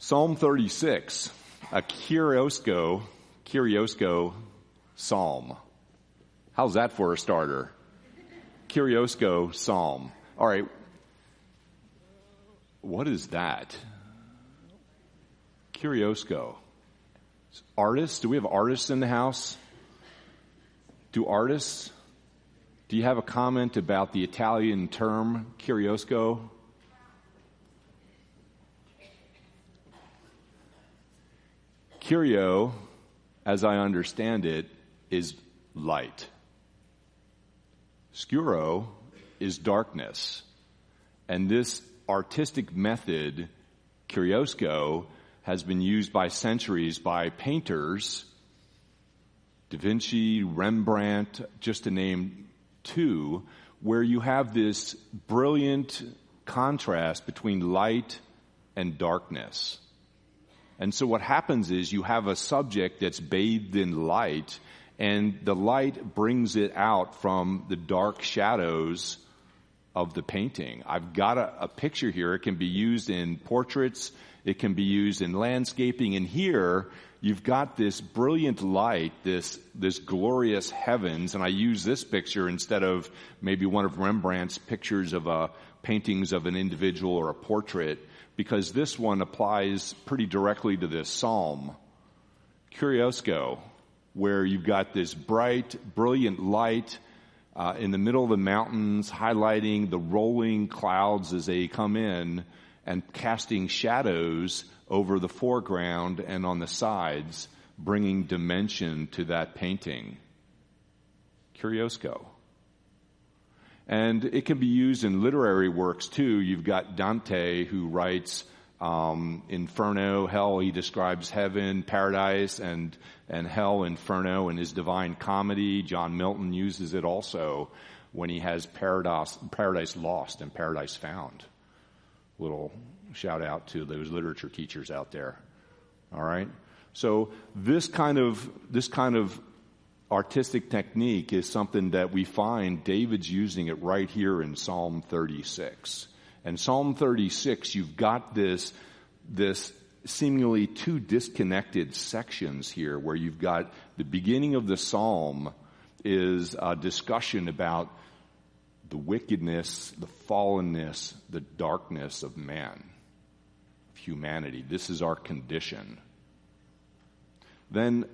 Psalm 36, a chiaroscuro, chiaroscuro psalm. How's that for a starter? Chiaroscuro psalm. All right. What is that? Chiaroscuro. Artists? Do we have artists in the house? Do artists? Do you have a comment about the Italian term chiaroscuro? Chiaro, as I understand it, is light. Scuro is darkness. And this artistic method, chiaroscuro, has been used by centuries by painters, Da Vinci, Rembrandt, just to name two, where you have this brilliant contrast between light and darkness. And so what happens is you have a subject that's bathed in light and the light brings it out from the dark shadows of the painting. I've got a, a, picture here. It can be used in portraits. It can be used in landscaping. And here you've got this brilliant light, this, this glorious heavens. And I use this picture instead of maybe one of Rembrandt's pictures of a paintings of an individual or a portrait because this one applies pretty directly to this psalm. Chiaroscuro, where you've got this bright, brilliant light uh, in the middle of the mountains, highlighting the rolling clouds as they come in and casting shadows over the foreground and on the sides, bringing dimension to that painting. Chiaroscuro. And it can be used in literary works too. You've got Dante who writes um, Inferno, Hell. He describes heaven, paradise, and and hell, Inferno, in his Divine Comedy. John Milton uses it also when he has Paradise, Paradise Lost and Paradise Found. Little shout out to those literature teachers out there. All right. So this kind of this kind of artistic technique is something that we find David's using it right here in Psalm 36. And Psalm 36, you've got this, this seemingly two disconnected sections here where you've got the beginning of the Psalm is a discussion about the wickedness, the fallenness, the darkness of man, of humanity. This is our condition. Then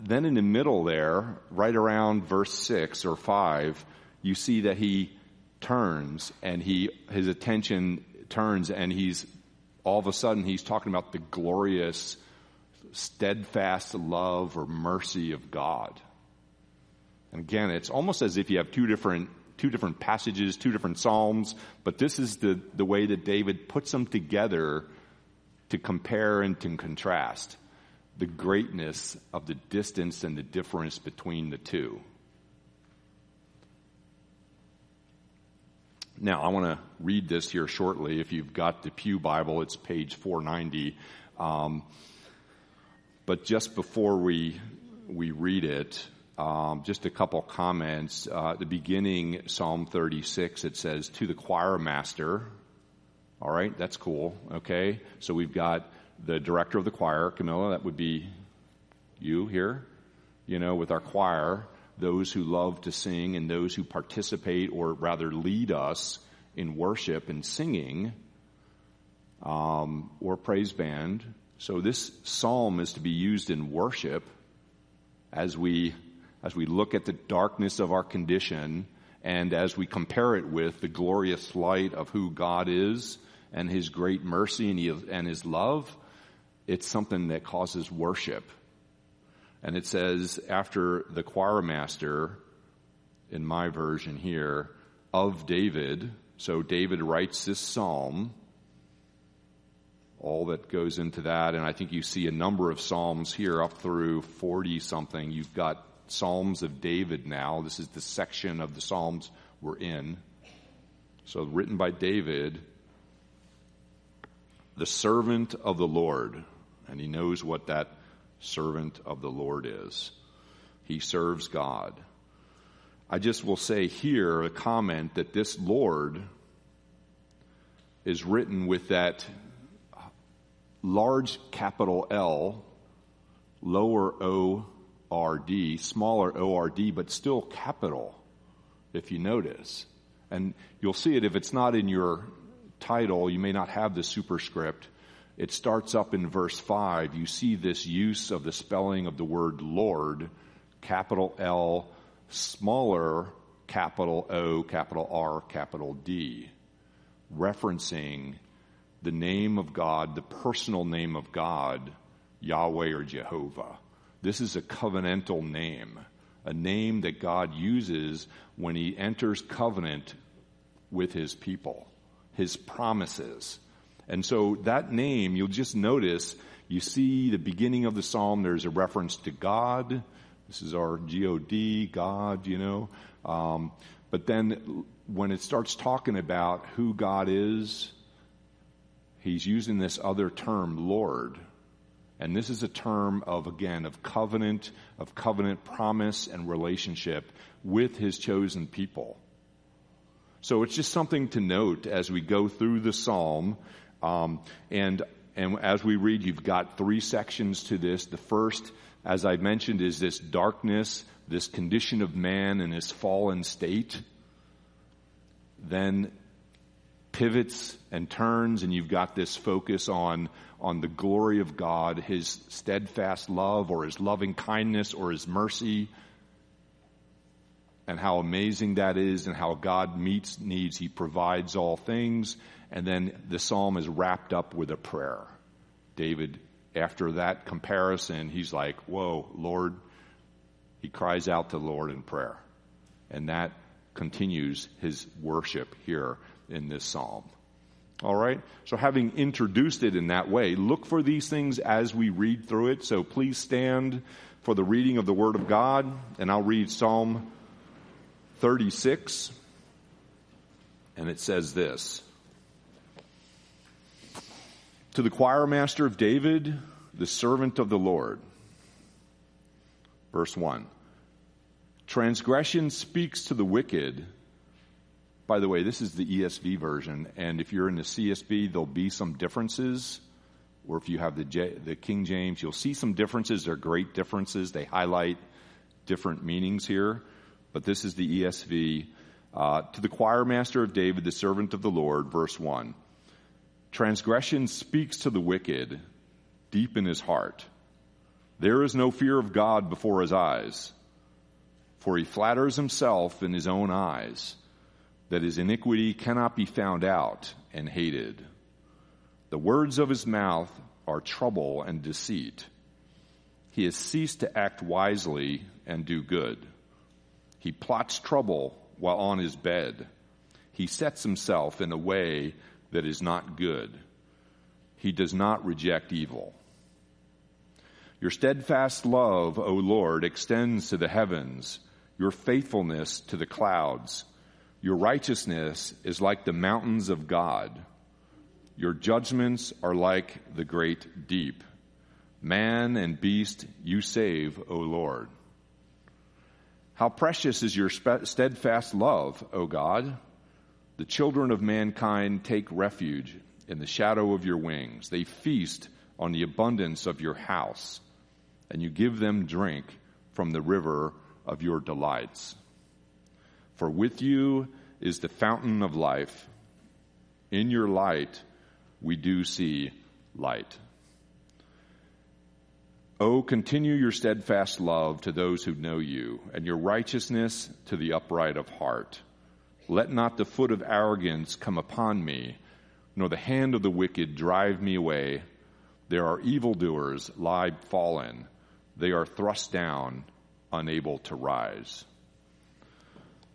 then in the middle there, right around verse 6 or 5, you see that he turns and he, his attention turns and he's, all of a sudden he's talking about the glorious, steadfast love or mercy of God. And again, it's almost as if you have two different, two different passages, two different Psalms, but this is the, the way that David puts them together to compare and to contrast the greatness of the distance and the difference between the two. Now, I want to read this here shortly. If you've got the Pew Bible, it's page 490. Um, but just before we we read it, um, just a couple comments. Uh, the beginning, Psalm 36, it says, "To the choir master." All right, that's cool. Okay, so we've got the director of the choir, Camilla, that would be you here, you know, with our choir, those who love to sing and those who participate or rather lead us in worship and singing, um, or praise band. So this psalm is to be used in worship as we, as we look at the darkness of our condition and as we compare it with the glorious light of who God is and His great mercy and, and His love it's something that causes worship. And it says, after the choir master, in my version here, of David, so David writes this psalm, all that goes into that, and I think you see a number of psalms here up through 40 something. You've got Psalms of David now. This is the section of the Psalms we're in. So written by David, the servant of the Lord and he knows what that servant of the Lord is. He serves God. I just will say here a comment that this Lord is written with that large capital L, lower O R D, smaller O R D, but still capital, if you notice. And you'll see it if it's not in your title, you may not have the superscript. It starts up in verse 5. You see this use of the spelling of the word Lord, capital L, smaller capital O, capital R, capital D, referencing the name of God, the personal name of God, Yahweh or Jehovah. This is a covenantal name, a name that God uses when he enters covenant with his people, his promises. And so that name, you'll just notice, you see the beginning of the psalm, there's a reference to God. This is our God, God, you know. Um, but then when it starts talking about who God is, he's using this other term, Lord. And this is a term of, again, of covenant, of covenant promise and relationship with his chosen people. So it's just something to note as we go through the psalm. Um, and, and as we read, you've got three sections to this. The first, as I mentioned, is this darkness, this condition of man in his fallen state. Then pivots and turns and you've got this focus on, on the glory of God, His steadfast love or His loving kindness or His mercy and how amazing that is and how God meets needs. He provides all things. And then the psalm is wrapped up with a prayer. David, after that comparison, he's like, whoa, Lord, he cries out to the Lord in prayer. And that continues his worship here in this psalm. All right? So having introduced it in that way, look for these things as we read through it. So please stand for the reading of the Word of God, and I'll read Psalm 36, and it says this. To the choir master of David, the servant of the Lord. Verse 1. Transgression speaks to the wicked by the way, this is the ESV version, and if you're in the CSB, there'll be some differences. Or if you have the, J, the King James, you'll see some differences. They're great differences. They highlight different meanings here. But this is the ESV. Uh, to the choir master of David, the servant of the Lord, verse 1. Transgression speaks to the wicked deep in his heart. There is no fear of God before his eyes, for he flatters himself in his own eyes that his iniquity cannot be found out and hated. The words of his mouth are trouble and deceit. He has ceased to act wisely and do good. He plots trouble while on his bed. He sets himself in a way that is not good. He does not reject evil. Your steadfast love, O Lord, extends to the heavens, your faithfulness to the clouds. Your righteousness is like the mountains of God. Your judgments are like the great deep. Man and beast you save, O Lord. How precious is your steadfast love, O God. The children of mankind take refuge in the shadow of your wings. They feast on the abundance of your house, and you give them drink from the river of your delights. For with you is the fountain of life. In your light, we do see light. Oh, continue your steadfast love to those who know you, and your righteousness to the upright of heart. Let not the foot of arrogance come upon me, nor the hand of the wicked drive me away. There are evildoers lie fallen. They are thrust down, unable to rise.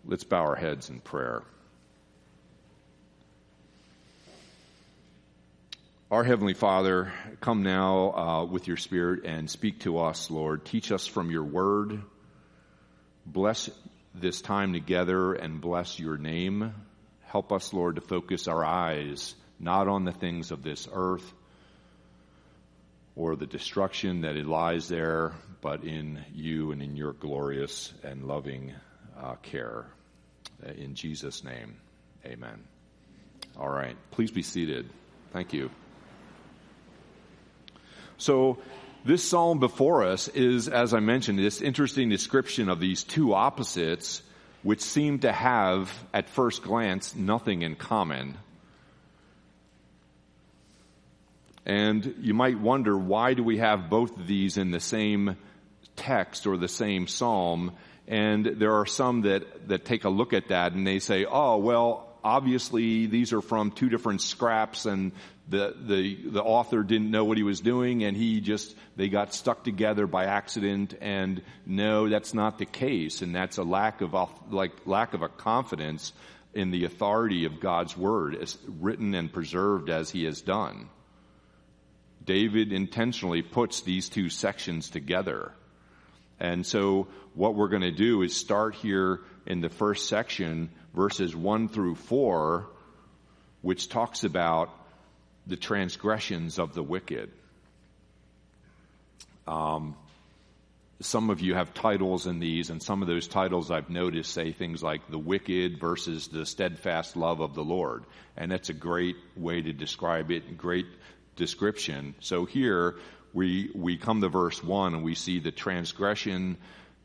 Let's bow our heads in prayer. Our Heavenly Father, come now uh, with your Spirit and speak to us, Lord. Teach us from your word. Bless this time together and bless your name. Help us, Lord, to focus our eyes not on the things of this earth or the destruction that it lies there, but in you and in your glorious and loving uh, care. In Jesus' name, amen. All right. Please be seated. Thank you. So this psalm before us is, as I mentioned, this interesting description of these two opposites which seem to have, at first glance, nothing in common. And you might wonder, why do we have both of these in the same text or the same psalm? And there are some that, that take a look at that and they say, oh, well, obviously these are from two different scraps and the, the, the author didn't know what he was doing and he just, they got stuck together by accident and no, that's not the case and that's a lack of, like, lack of a confidence in the authority of God's word as written and preserved as he has done. David intentionally puts these two sections together. And so what we're going to do is start here in the first section, verses 1 through 4, which talks about the transgressions of the wicked. Um, some of you have titles in these, and some of those titles I've noticed say things like the wicked versus the steadfast love of the Lord. And that's a great way to describe it, great description. So here we, we come to verse 1 and we see the transgression.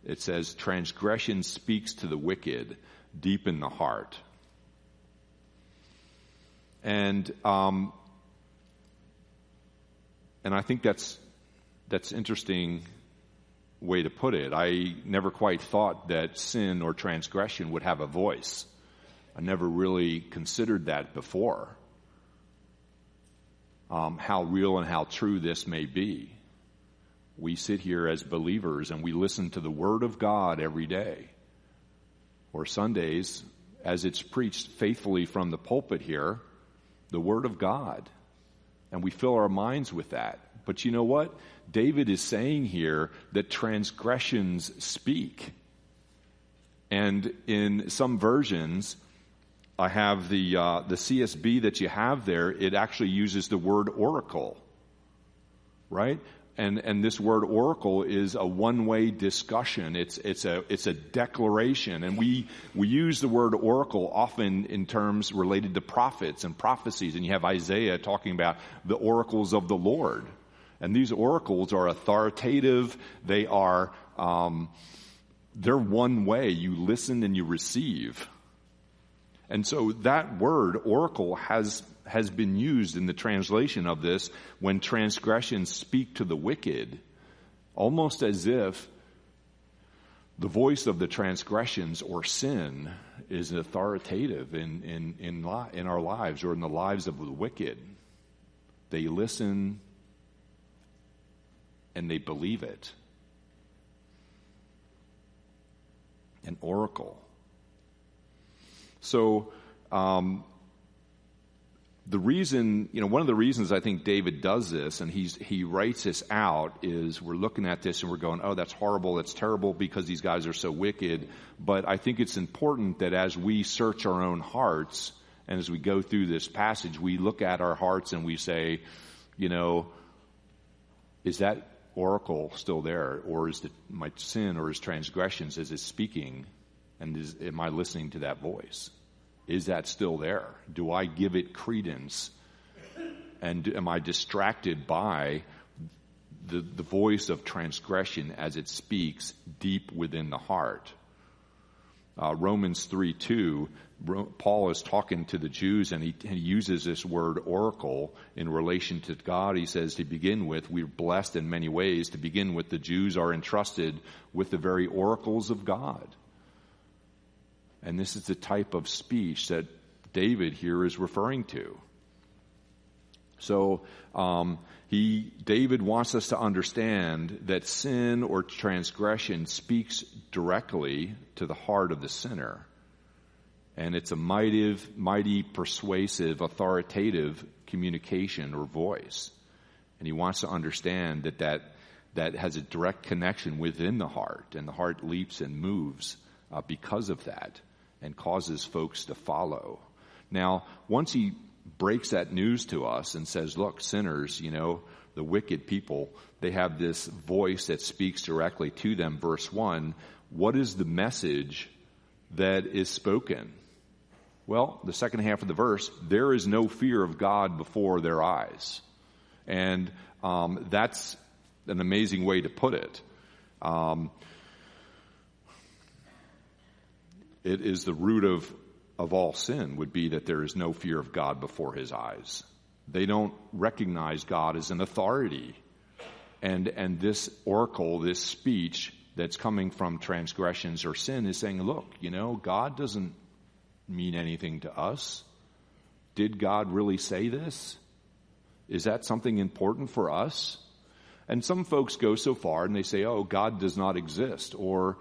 It says, transgression speaks to the wicked deep in the heart. And um, and I think that's that's interesting way to put it. I never quite thought that sin or transgression would have a voice. I never really considered that before. Um, how real and how true this may be. We sit here as believers and we listen to the Word of God every day. Or Sundays, as it's preached faithfully from the pulpit here, the Word of God and we fill our minds with that. But you know what? David is saying here that transgressions speak. And in some versions, I have the uh, the CSB that you have there. It actually uses the word oracle, right? And, and this word oracle is a one-way discussion. It's, it's a, it's a declaration. And we, we use the word oracle often in terms related to prophets and prophecies. And you have Isaiah talking about the oracles of the Lord. And these oracles are authoritative. They are, um, they're one way. You listen and you receive. And so that word, oracle, has has been used in the translation of this when transgressions speak to the wicked, almost as if the voice of the transgressions or sin is authoritative in, in, in, in our lives or in the lives of the wicked. They listen and they believe it. An oracle. So, um, the reason, you know, one of the reasons I think David does this and he's, he writes this out is we're looking at this and we're going, oh, that's horrible, that's terrible because these guys are so wicked. But I think it's important that as we search our own hearts and as we go through this passage, we look at our hearts and we say, you know, is that oracle still there? Or is the, my sin or his transgressions, is it speaking? And is, am I listening to that voice? Is that still there? Do I give it credence? And am I distracted by the, the voice of transgression as it speaks deep within the heart? Uh, Romans 3 2, Paul is talking to the Jews and he, he, uses this word oracle in relation to God. He says, to begin with, we're blessed in many ways. To begin with, the Jews are entrusted with the very oracles of God. And this is the type of speech that David here is referring to. So um, he, David wants us to understand that sin or transgression speaks directly to the heart of the sinner, and it's a mighty, mighty persuasive, authoritative communication or voice. And he wants to understand that that that has a direct connection within the heart, and the heart leaps and moves uh, because of that and causes folks to follow. Now, once he breaks that news to us and says, look, sinners, you know, the wicked people, they have this voice that speaks directly to them. Verse one, what is the message that is spoken? Well, the second half of the verse, there is no fear of God before their eyes. And um, that's an amazing way to put it. Um, it is the root of, of all sin would be that there is no fear of God before his eyes. They don't recognize God as an authority. And, and this oracle, this speech that's coming from transgressions or sin is saying, look, you know, God doesn't mean anything to us. Did God really say this? Is that something important for us? And some folks go so far and they say, oh, God does not exist, or,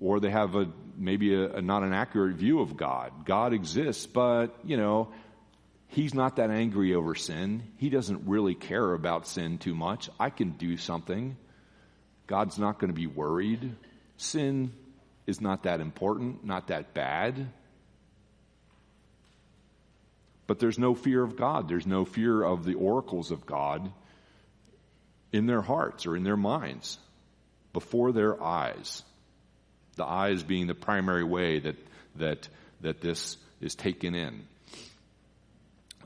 or they have a, maybe a, a not an accurate view of God. God exists, but, you know, He's not that angry over sin. He doesn't really care about sin too much. I can do something. God's not going to be worried. Sin is not that important, not that bad. But there's no fear of God. There's no fear of the oracles of God in their hearts or in their minds before their eyes. The eyes being the primary way that, that, that this is taken in.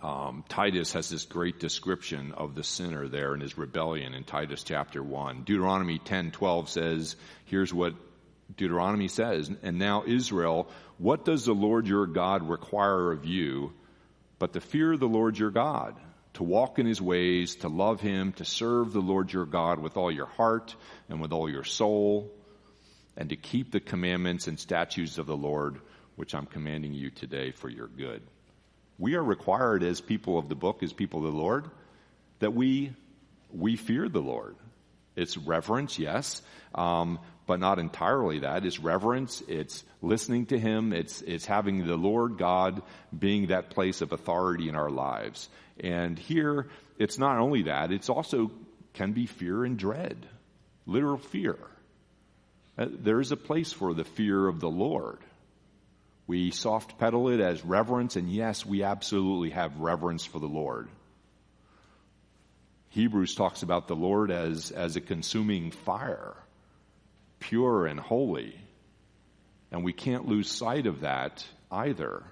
Um, Titus has this great description of the sinner there in his rebellion in Titus chapter 1. Deuteronomy 10:12 says, here's what Deuteronomy says, and now Israel, what does the Lord your God require of you but to fear the Lord your God, to walk in his ways, to love him, to serve the Lord your God with all your heart and with all your soul, and to keep the commandments and statutes of the Lord, which I'm commanding you today for your good. We are required as people of the book, as people of the Lord, that we, we fear the Lord. It's reverence, yes, um, but not entirely that. It's reverence. It's listening to Him. It's, it's having the Lord God being that place of authority in our lives. And here, it's not only that, it's also can be fear and dread. Literal fear. Uh, there is a place for the fear of the Lord. We soft pedal it as reverence, and yes, we absolutely have reverence for the Lord. Hebrews talks about the Lord as, as a consuming fire, pure and holy. And we can't lose sight of that either.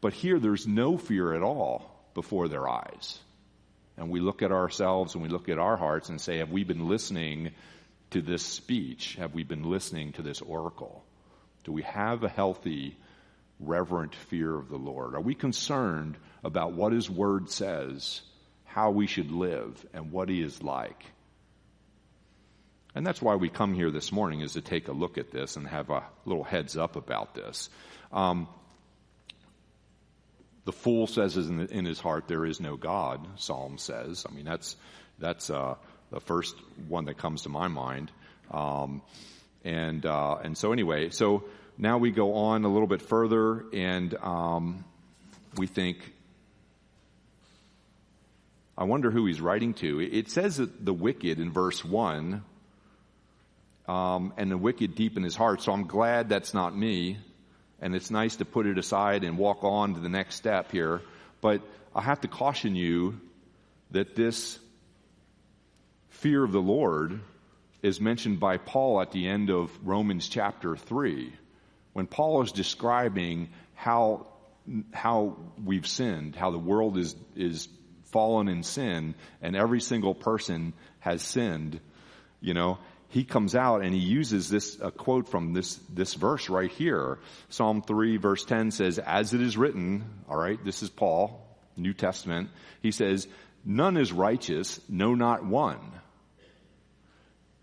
But here there's no fear at all before their eyes. And we look at ourselves and we look at our hearts and say, have we been listening to this speech? Have we been listening to this oracle? Do we have a healthy, reverent fear of the Lord? Are we concerned about what His Word says how we should live and what he is like. And that's why we come here this morning is to take a look at this and have a little heads up about this. Um, the fool says in, his heart, there is no God, Psalm says. I mean, that's, that's, uh, the first one that comes to my mind. Um, and, uh, and so anyway, so now we go on a little bit further and, um, we think, I wonder who he's writing to. It says that the wicked in verse 1, um, and the wicked deep in his heart, so I'm glad that's not me. And it's nice to put it aside and walk on to the next step here. But I have to caution you that this fear of the Lord is mentioned by Paul at the end of Romans chapter 3. When Paul is describing how, how we've sinned, how the world is, is fallen in sin and every single person has sinned, you know, he comes out and he uses this a quote from this this verse right here. Psalm 3 verse 10 says as it is written, all right, this is Paul, New Testament. He says, "None is righteous, no not one."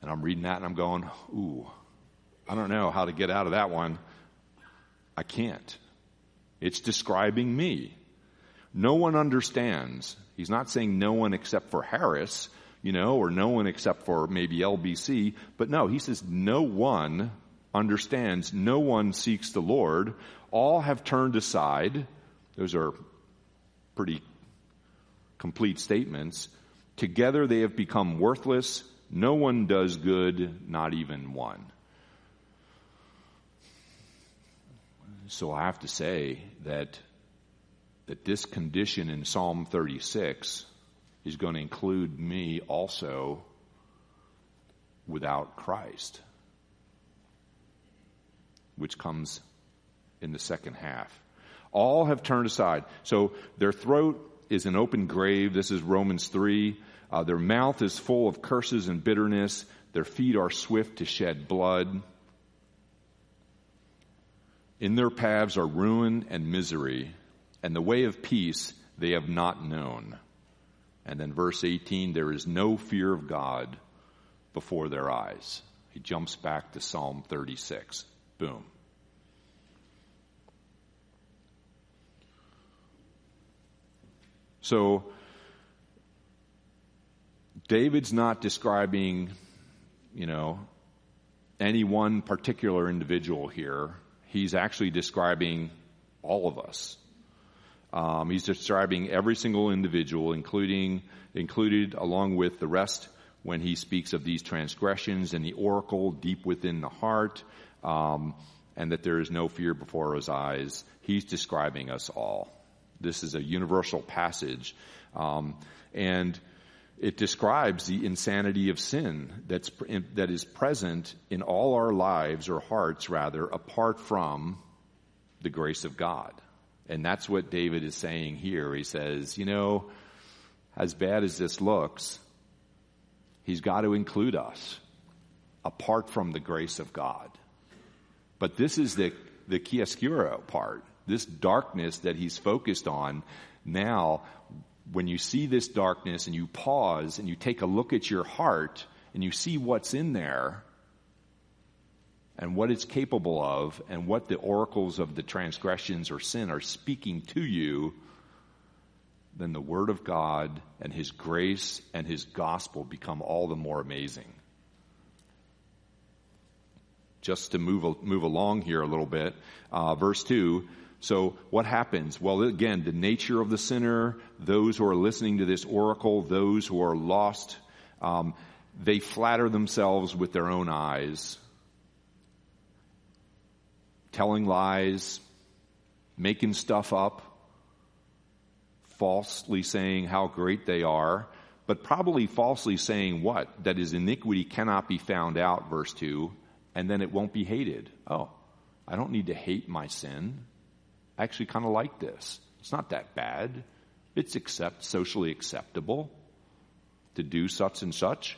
And I'm reading that and I'm going, "Ooh, I don't know how to get out of that one. I can't. It's describing me. No one understands. He's not saying no one except for Harris, you know, or no one except for maybe LBC, but no, he says no one understands, no one seeks the Lord. All have turned aside. Those are pretty complete statements. Together they have become worthless. No one does good, not even one. So I have to say that that this condition in Psalm 36 is going to include me also without Christ, which comes in the second half. All have turned aside. So their throat is an open grave. This is Romans 3. Uh, their mouth is full of curses and bitterness. Their feet are swift to shed blood. In their paths are ruin and misery, and the way of peace they have not known. And then verse 18, there is no fear of God before their eyes. He jumps back to Psalm 36. Boom. So, David's not describing, you know, any one particular individual here. He's actually describing all of us. Um, he's describing every single individual, including included along with the rest when he speaks of these transgressions and the oracle deep within the heart, um, and that there is no fear before his eyes. He's describing us all. This is a universal passage, um, and it describes the insanity of sin that's that is present in all our lives or hearts, rather, apart from the grace of God. And that's what David is saying here. He says, you know, as bad as this looks, he's got to include us apart from the grace of God. But this is the, the chiaroscuro part this darkness that he's focused on now, when you see this darkness and you pause and you take a look at your heart and you see what's in there and what it's capable of and what the oracles of the transgressions or sin are speaking to you, then the Word of God and His grace and His gospel become all the more amazing. Just to move, move along here a little bit, uh, verse 2 so what happens? Well, again, the nature of the sinner, those who are listening to this oracle, those who are lost, um, they flatter themselves with their own eyes, telling lies, making stuff up, falsely saying how great they are, but probably falsely saying what? That his iniquity cannot be found out, verse 2, and then it won't be hated. Oh, I don't need to hate my sin. I actually kind of like this. It's not that bad. It's accept, socially acceptable to do such and such.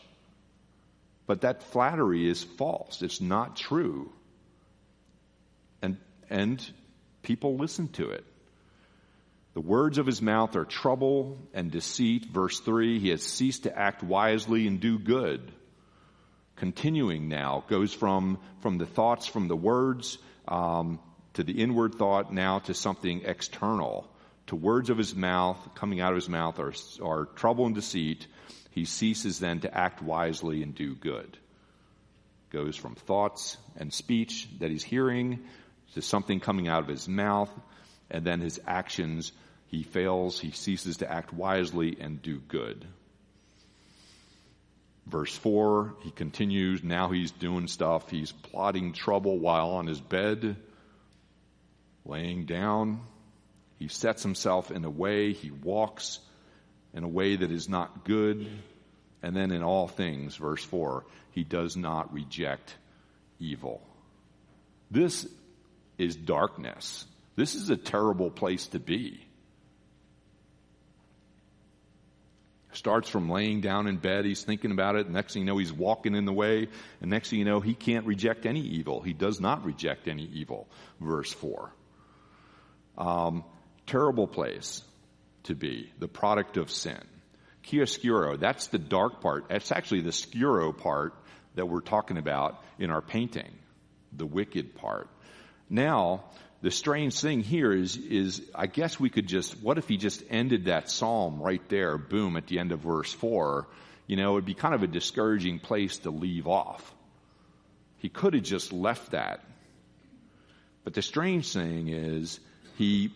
But that flattery is false. It's not true. And, and people listen to it. The words of his mouth are trouble and deceit. Verse 3, he has ceased to act wisely and do good. Continuing now, goes from, from the thoughts, from the words, um, to the inward thought, now to something external. To words of his mouth, coming out of his mouth, are, are trouble and deceit. He ceases then to act wisely and do good. Goes from thoughts and speech that he's hearing to something coming out of his mouth, and then his actions, he fails, he ceases to act wisely and do good. Verse 4, he continues, now he's doing stuff, he's plotting trouble while on his bed laying down. He sets himself in a way, he walks in a way that is not good. And then in all things, verse 4, he does not reject evil. This is darkness. This is a terrible place to be. Starts from laying down in bed, he's thinking about it. Next thing you know, he's walking in the way. And next thing you know, he can't reject any evil. He does not reject any evil. Verse 4. Um, terrible place to be, the product of sin. Chiaroscuro, that's the dark part. That's actually the scuro part that we're talking about in our painting, the wicked part. Now, the strange thing here is, is I guess we could just, what if he just ended that psalm right there, boom, at the end of verse 4? You know, it'd be kind of a discouraging place to leave off. He could have just left that. But the strange thing is, he,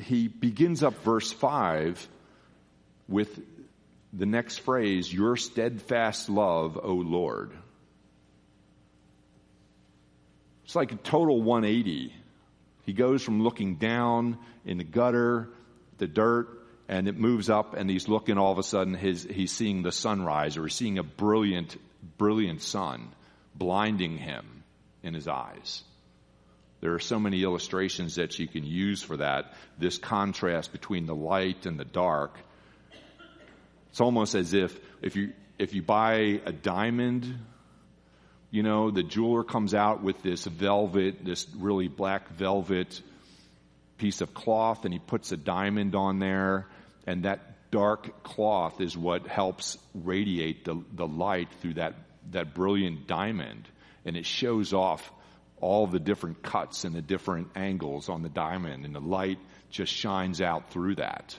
he begins up verse 5 with the next phrase, Your steadfast love, O Lord. It's like a total 180. He goes from looking down in the gutter, the dirt, and it moves up and he's looking all of a sudden his, he's seeing the sunrise or he's seeing a brilliant, brilliant sun blinding him in his eyes. There are so many illustrations that you can use for that. This contrast between the light and the dark. It's almost as if if you if you buy a diamond, you know, the jeweler comes out with this velvet, this really black velvet piece of cloth and he puts a diamond on there and that dark cloth is what helps radiate the, the light through that, that brilliant diamond and it shows off all the different cuts and the different angles on the diamond, and the light just shines out through that.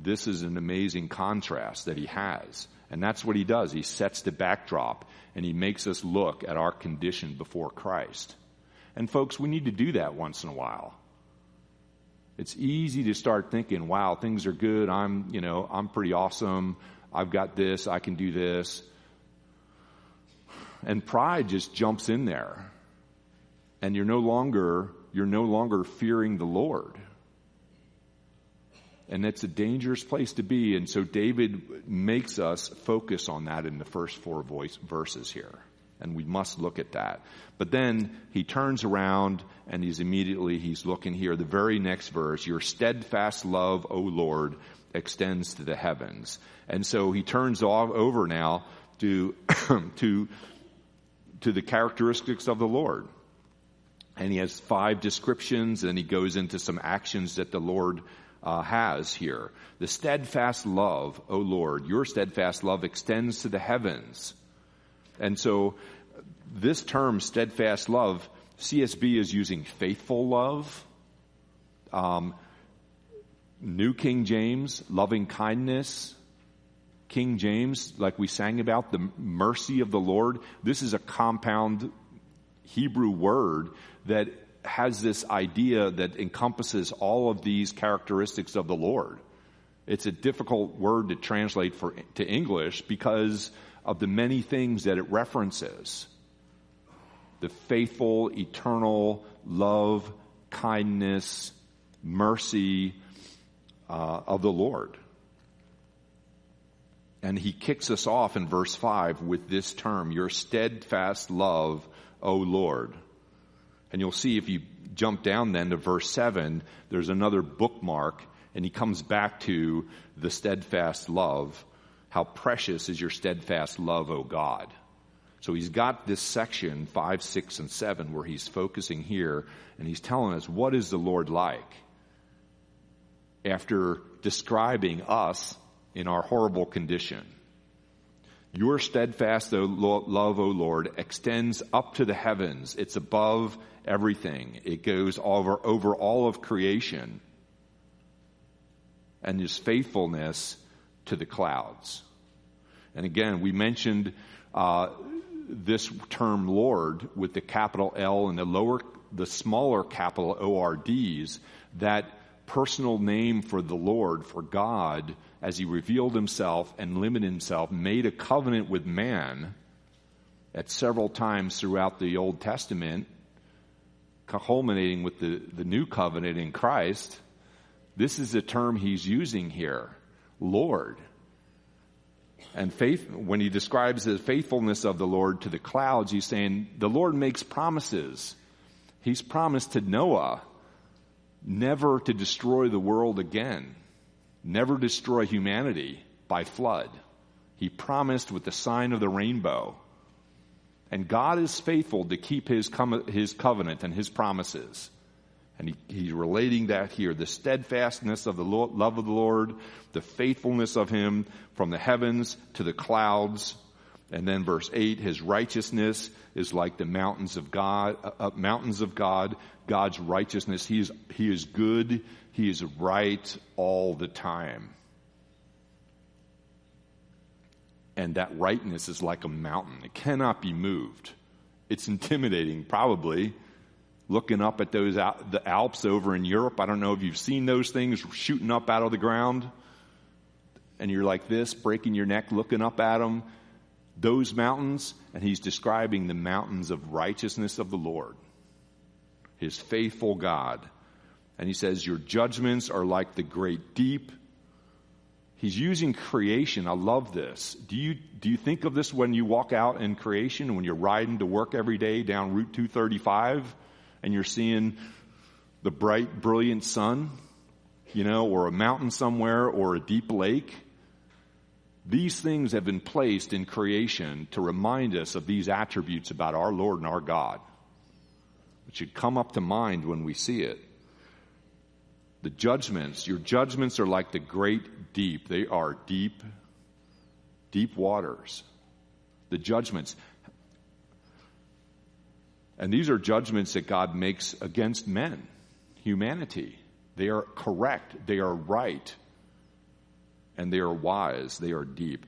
This is an amazing contrast that he has. And that's what he does. He sets the backdrop and he makes us look at our condition before Christ. And folks, we need to do that once in a while. It's easy to start thinking, wow, things are good. I'm, you know, I'm pretty awesome. I've got this. I can do this and pride just jumps in there. And you're no longer, you're no longer fearing the Lord. And it's a dangerous place to be. And so David makes us focus on that in the first four voice, verses here. And we must look at that. But then he turns around and he's immediately, he's looking here, the very next verse, your steadfast love, O Lord, extends to the heavens. And so he turns off over now to, to to the characteristics of the Lord. And he has five descriptions and he goes into some actions that the Lord uh, has here. The steadfast love, O Lord, your steadfast love extends to the heavens. And so this term, steadfast love, CSB is using faithful love. Um, New King James, loving kindness. King James, like we sang about, the mercy of the Lord, this is a compound Hebrew word that has this idea that encompasses all of these characteristics of the Lord. It's a difficult word to translate for, to English because of the many things that it references. The faithful, eternal love, kindness, mercy uh, of the Lord. And he kicks us off in verse 5 with this term, your steadfast love, O Lord. And you'll see if you jump down then to verse 7, there's another bookmark, and he comes back to the steadfast love. How precious is your steadfast love, O God. So he's got this section, 5, 6, and 7, where he's focusing here, and he's telling us, what is the Lord like? After describing us in our horrible condition. Your steadfast love, O Lord, extends up to the heavens. It's above everything. It goes over, over all of creation. And his faithfulness to the clouds. And again, we mentioned uh, this term Lord with the capital L and the lower, the smaller capital ORDs, that personal name for the Lord, for God, as he revealed himself and limited himself, made a covenant with man at several times throughout the Old Testament, culminating with the, the new covenant in Christ. This is the term he's using here, Lord. And faith, when he describes the faithfulness of the Lord to the clouds, he's saying the Lord makes promises. He's promised to Noah never to destroy the world again never destroy humanity by flood. He promised with the sign of the rainbow. And God is faithful to keep his, com- his covenant and his promises. And he, he's relating that here the steadfastness of the love of the Lord, the faithfulness of him from the heavens to the clouds. And then verse 8, his righteousness is like the mountains of God, uh, uh mountains of God, God's righteousness. He is, he is good. He is right all the time. And that rightness is like a mountain. It cannot be moved. It's intimidating, probably. Looking up at those, the Alps over in Europe. I don't know if you've seen those things shooting up out of the ground. And you're like this, breaking your neck, looking up at them. Those mountains, and he's describing the mountains of righteousness of the Lord. His faithful God and he says, Your judgments are like the great deep. He's using creation. I love this. Do you, do you think of this when you walk out in creation, when you're riding to work every day down Route 235 and you're seeing the bright, brilliant sun, you know, or a mountain somewhere or a deep lake? These things have been placed in creation to remind us of these attributes about our Lord and our God. It should come up to mind when we see it. The judgments, your judgments are like the great deep. They are deep, deep waters. The judgments. And these are judgments that God makes against men, humanity. They are correct. They are right and they are wise, they are deep.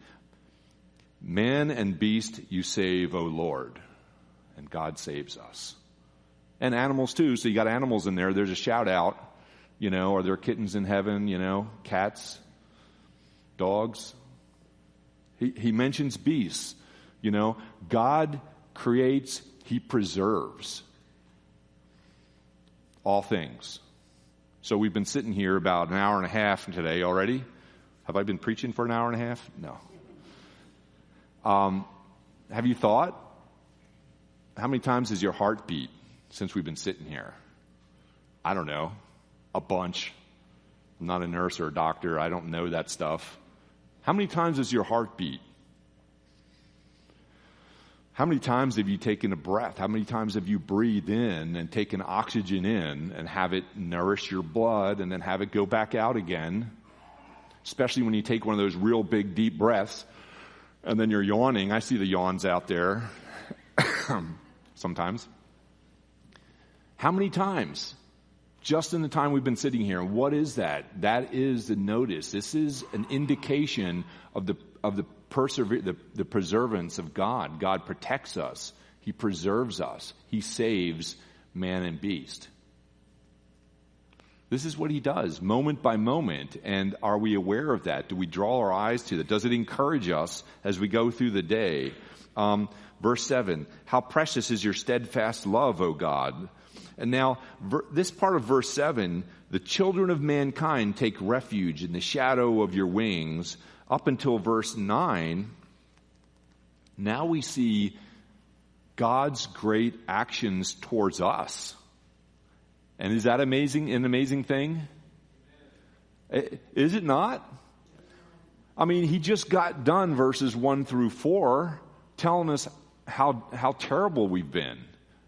Man and beast you save, O Lord. And God saves us. And animals too, so you got animals in there. There's a shout out. You know, are there kittens in heaven? You know, cats, dogs. He, he mentions beasts. You know, God creates, He preserves all things. So we've been sitting here about an hour and a half today already. Have I been preaching for an hour and a half? No. Um, have you thought? How many times does your heart beat since we've been sitting here? I don't know. A bunch. I'm not a nurse or a doctor. I don't know that stuff. How many times does your heart beat? How many times have you taken a breath? How many times have you breathed in and taken oxygen in and have it nourish your blood and then have it go back out again? especially when you take one of those real big deep breaths and then you're yawning. I see the yawns out there sometimes. How many times? Just in the time we've been sitting here. What is that? That is the notice. This is an indication of the, of the, persever- the, the preservance of God. God protects us. He preserves us. He saves man and beast. This is what he does, moment by moment. And are we aware of that? Do we draw our eyes to that? Does it encourage us as we go through the day? Um, verse 7 How precious is your steadfast love, O God! And now, ver- this part of verse 7 the children of mankind take refuge in the shadow of your wings, up until verse 9. Now we see God's great actions towards us. And is that amazing, an amazing thing? Is it not? I mean, he just got done verses one through four telling us how, how terrible we've been,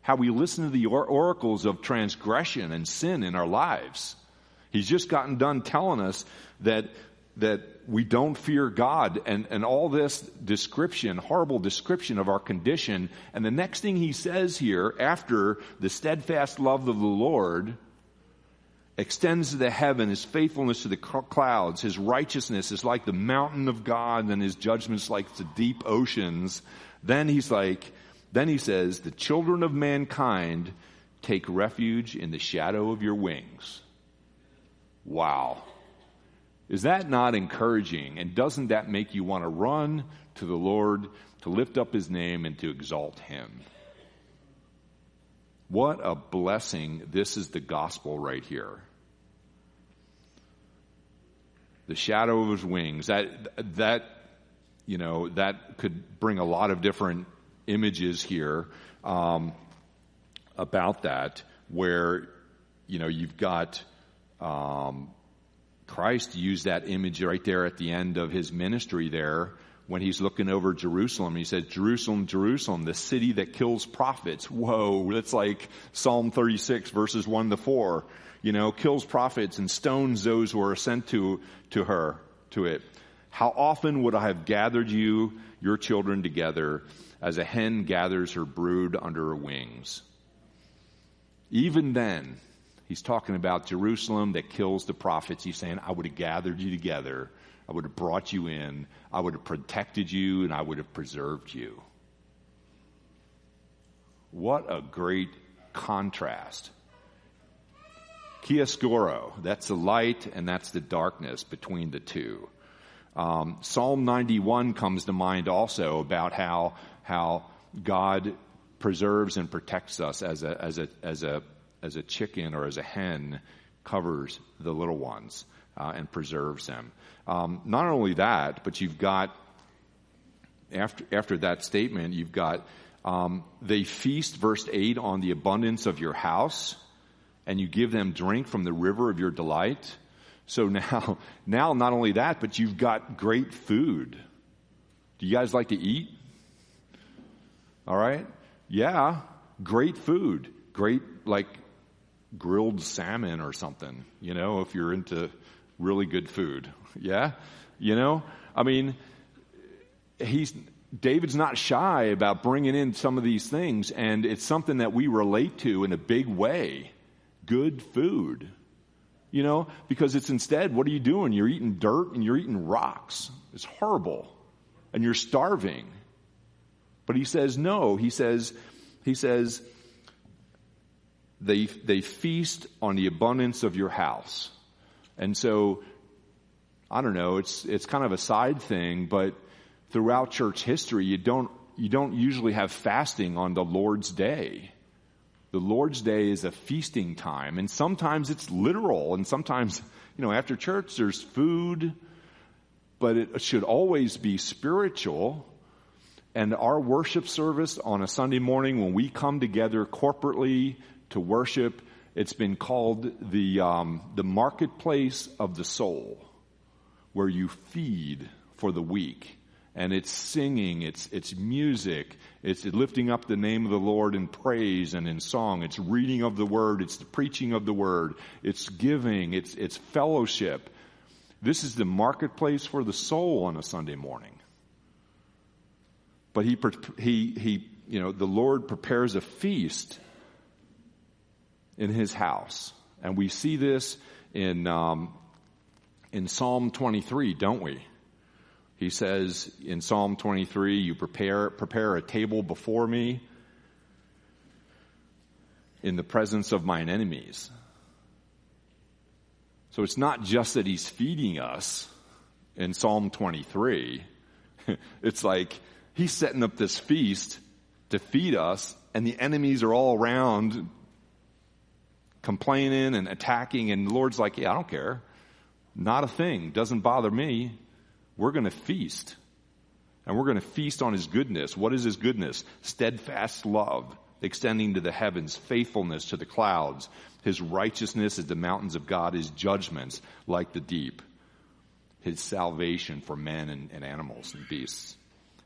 how we listen to the or- oracles of transgression and sin in our lives. He's just gotten done telling us that that we don't fear God and, and all this description, horrible description of our condition. And the next thing he says here, after the steadfast love of the Lord extends to the heaven, his faithfulness to the clouds, his righteousness is like the mountain of God, and his judgments like the deep oceans. Then he's like, then he says, the children of mankind take refuge in the shadow of your wings. Wow. Is that not encouraging? And doesn't that make you want to run to the Lord to lift up his name and to exalt him? What a blessing. This is the gospel right here. The shadow of his wings. That, that, you know, that could bring a lot of different images here um, about that, where, you know, you've got um, Christ used that image right there at the end of his ministry there when he's looking over Jerusalem. He said, Jerusalem, Jerusalem, the city that kills prophets. Whoa, that's like Psalm 36 verses 1 to 4. You know, kills prophets and stones those who are sent to, to her, to it. How often would I have gathered you, your children together, as a hen gathers her brood under her wings? Even then, He's talking about Jerusalem that kills the prophets. He's saying, I would have gathered you together. I would have brought you in. I would have protected you and I would have preserved you. What a great contrast. Chiaroscuro, that's the light and that's the darkness between the two. Um, Psalm 91 comes to mind also about how, how God preserves and protects us as a, as a, as a as a chicken or as a hen covers the little ones. uh, and preserves them. Um, not only that, but you've got after after that statement, you've got um, they feast, verse eight, on the abundance of your house, and you give them drink from the river of your delight. So now, now not only that, but you've got great food. Do you guys like to eat? All right, yeah, great food, great like grilled salmon or something. You know, if you're into really good food, yeah, you know, I mean, he's David's not shy about bringing in some of these things, and it's something that we relate to in a big way. Good food. You know, because it's instead, what are you doing? You're eating dirt and you're eating rocks. It's horrible. And you're starving. But he says no. He says, he says, they, they feast on the abundance of your house. And so, I don't know, it's, it's kind of a side thing, but throughout church history, you don't, you don't usually have fasting on the Lord's Day. The Lord's Day is a feasting time, and sometimes it's literal, and sometimes, you know, after church there's food, but it should always be spiritual. And our worship service on a Sunday morning when we come together corporately to worship, it's been called the, um, the marketplace of the soul, where you feed for the week and it's singing, it's, it's music, it's lifting up the name of the Lord in praise and in song, it's reading of the word, it's the preaching of the word, it's giving, it's, it's fellowship. This is the marketplace for the soul on a Sunday morning. But he, he, he, you know, the Lord prepares a feast in his house. And we see this in, um, in Psalm 23, don't we? He says in Psalm 23, you prepare, prepare a table before me in the presence of mine enemies. So it's not just that he's feeding us in Psalm 23. it's like he's setting up this feast to feed us and the enemies are all around complaining and attacking and the Lord's like, yeah, I don't care. Not a thing. Doesn't bother me we're going to feast. And we're going to feast on his goodness. What is his goodness? Steadfast love, extending to the heavens, faithfulness to the clouds. His righteousness is the mountains of God, his judgments like the deep. His salvation for men and, and animals and beasts.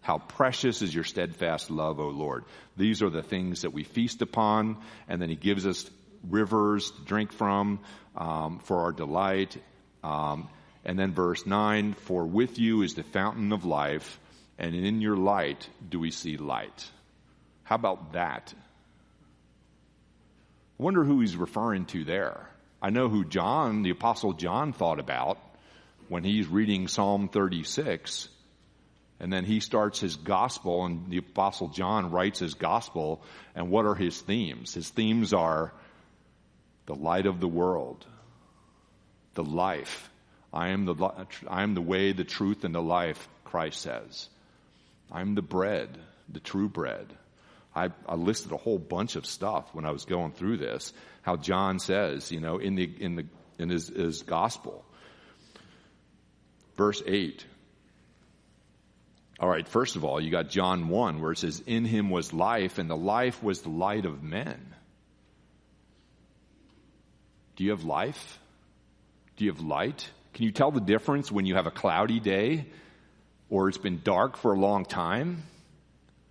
How precious is your steadfast love, O Lord. These are the things that we feast upon, and then he gives us rivers to drink from um, for our delight. Um, and then verse 9, for with you is the fountain of life, and in your light do we see light. How about that? I wonder who he's referring to there. I know who John, the apostle John thought about when he's reading Psalm 36. And then he starts his gospel and the apostle John writes his gospel. And what are his themes? His themes are the light of the world, the life, I am the, I am the way, the truth, and the life, Christ says. I'm the bread, the true bread. I, I, listed a whole bunch of stuff when I was going through this. How John says, you know, in the in the in his, his gospel. Verse eight. All right, first of all, you got John 1 where it says, In him was life, and the life was the light of men. Do you have life? Do you have light? Can you tell the difference when you have a cloudy day or it's been dark for a long time?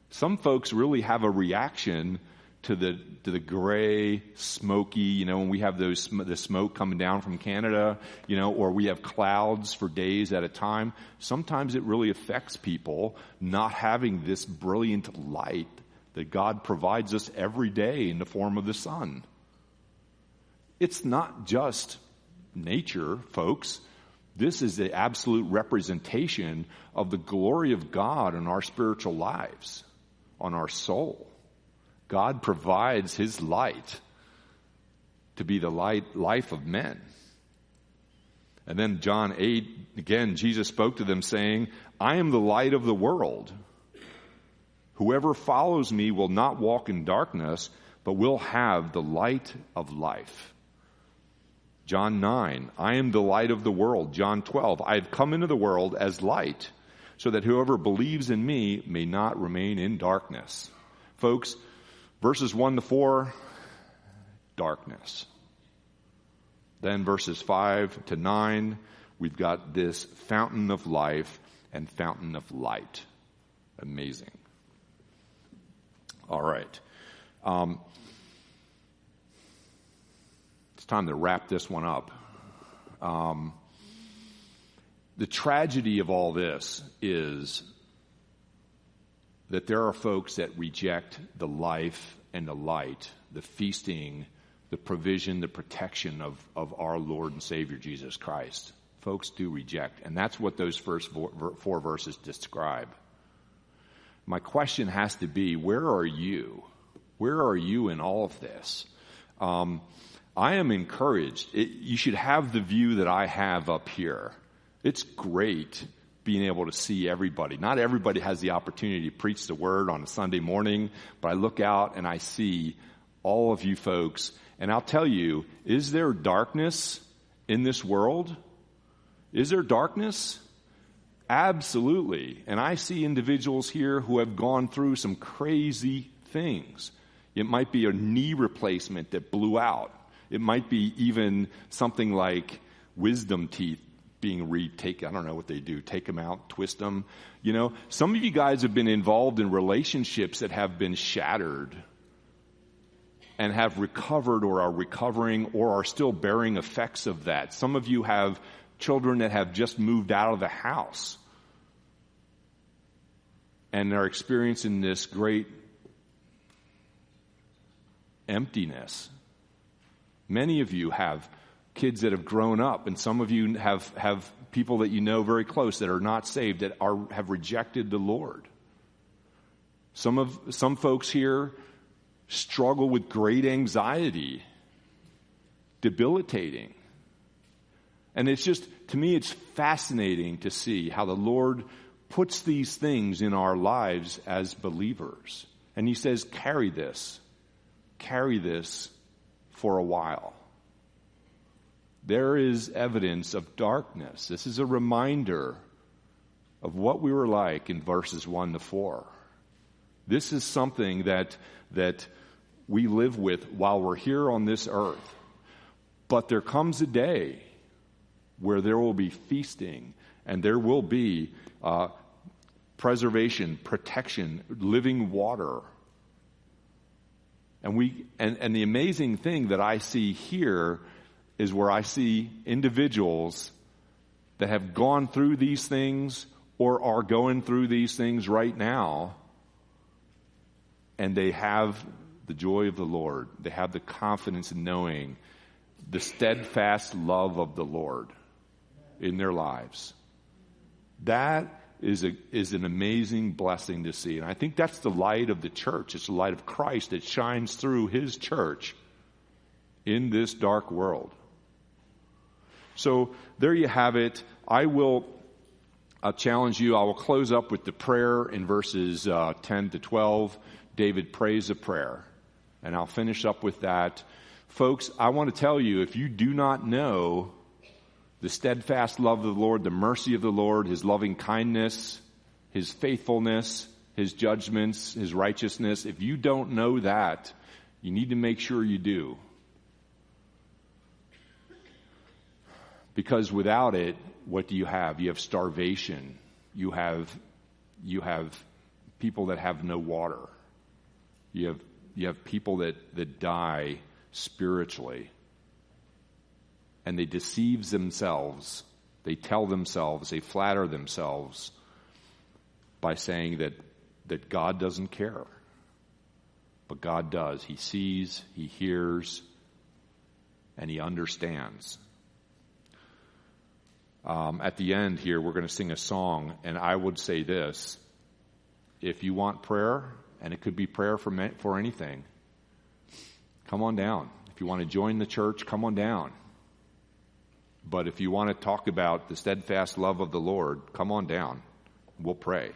Some folks really have a reaction to the to the gray, smoky, you know, when we have those the smoke coming down from Canada, you know, or we have clouds for days at a time. Sometimes it really affects people not having this brilliant light that God provides us every day in the form of the sun. It's not just nature, folks. This is the absolute representation of the glory of God in our spiritual lives, on our soul. God provides His light to be the light, life of men. And then John 8, again, Jesus spoke to them saying, I am the light of the world. Whoever follows me will not walk in darkness, but will have the light of life. John 9, I am the light of the world. John 12, I have come into the world as light so that whoever believes in me may not remain in darkness. Folks, verses 1 to 4, darkness. Then verses 5 to 9, we've got this fountain of life and fountain of light. Amazing. All right. Um, it's time to wrap this one up. Um, the tragedy of all this is that there are folks that reject the life and the light, the feasting, the provision, the protection of, of our Lord and Savior Jesus Christ. Folks do reject. And that's what those first four verses describe. My question has to be where are you? Where are you in all of this? Um, I am encouraged. It, you should have the view that I have up here. It's great being able to see everybody. Not everybody has the opportunity to preach the word on a Sunday morning, but I look out and I see all of you folks. And I'll tell you, is there darkness in this world? Is there darkness? Absolutely. And I see individuals here who have gone through some crazy things. It might be a knee replacement that blew out. It might be even something like wisdom teeth being retaken. I don't know what they do. Take them out, twist them. You know, some of you guys have been involved in relationships that have been shattered and have recovered or are recovering or are still bearing effects of that. Some of you have children that have just moved out of the house and are experiencing this great emptiness. Many of you have kids that have grown up, and some of you have, have people that you know very close that are not saved, that are, have rejected the Lord. Some of, some folks here struggle with great anxiety, debilitating. And it's just, to me, it's fascinating to see how the Lord puts these things in our lives as believers. And He says, carry this, carry this for a while there is evidence of darkness. This is a reminder of what we were like in verses 1 to 4. This is something that, that we live with while we're here on this earth. But there comes a day where there will be feasting and there will be uh, preservation, protection, living water. And we and, and the amazing thing that I see here is where I see individuals that have gone through these things or are going through these things right now, and they have the joy of the Lord. They have the confidence in knowing the steadfast love of the Lord in their lives. That is, a, is an amazing blessing to see. And I think that's the light of the church. It's the light of Christ that shines through his church in this dark world. So there you have it. I will uh, challenge you. I will close up with the prayer in verses uh, 10 to 12. David prays a prayer. And I'll finish up with that. Folks, I want to tell you if you do not know the steadfast love of the Lord, the mercy of the Lord, His loving kindness, His faithfulness, His judgments, His righteousness, if you don't know that, you need to make sure you do. Because without it, what do you have? You have starvation. You have, you have people that have no water. You have, you have people that, that die spiritually. And they deceive themselves. They tell themselves, they flatter themselves by saying that, that God doesn't care. But God does. He sees, He hears, and He understands. Um, at the end here, we're going to sing a song, and I would say this. If you want prayer, and it could be prayer for, for anything, come on down. If you want to join the church, come on down. But if you want to talk about the steadfast love of the Lord, come on down. We'll pray.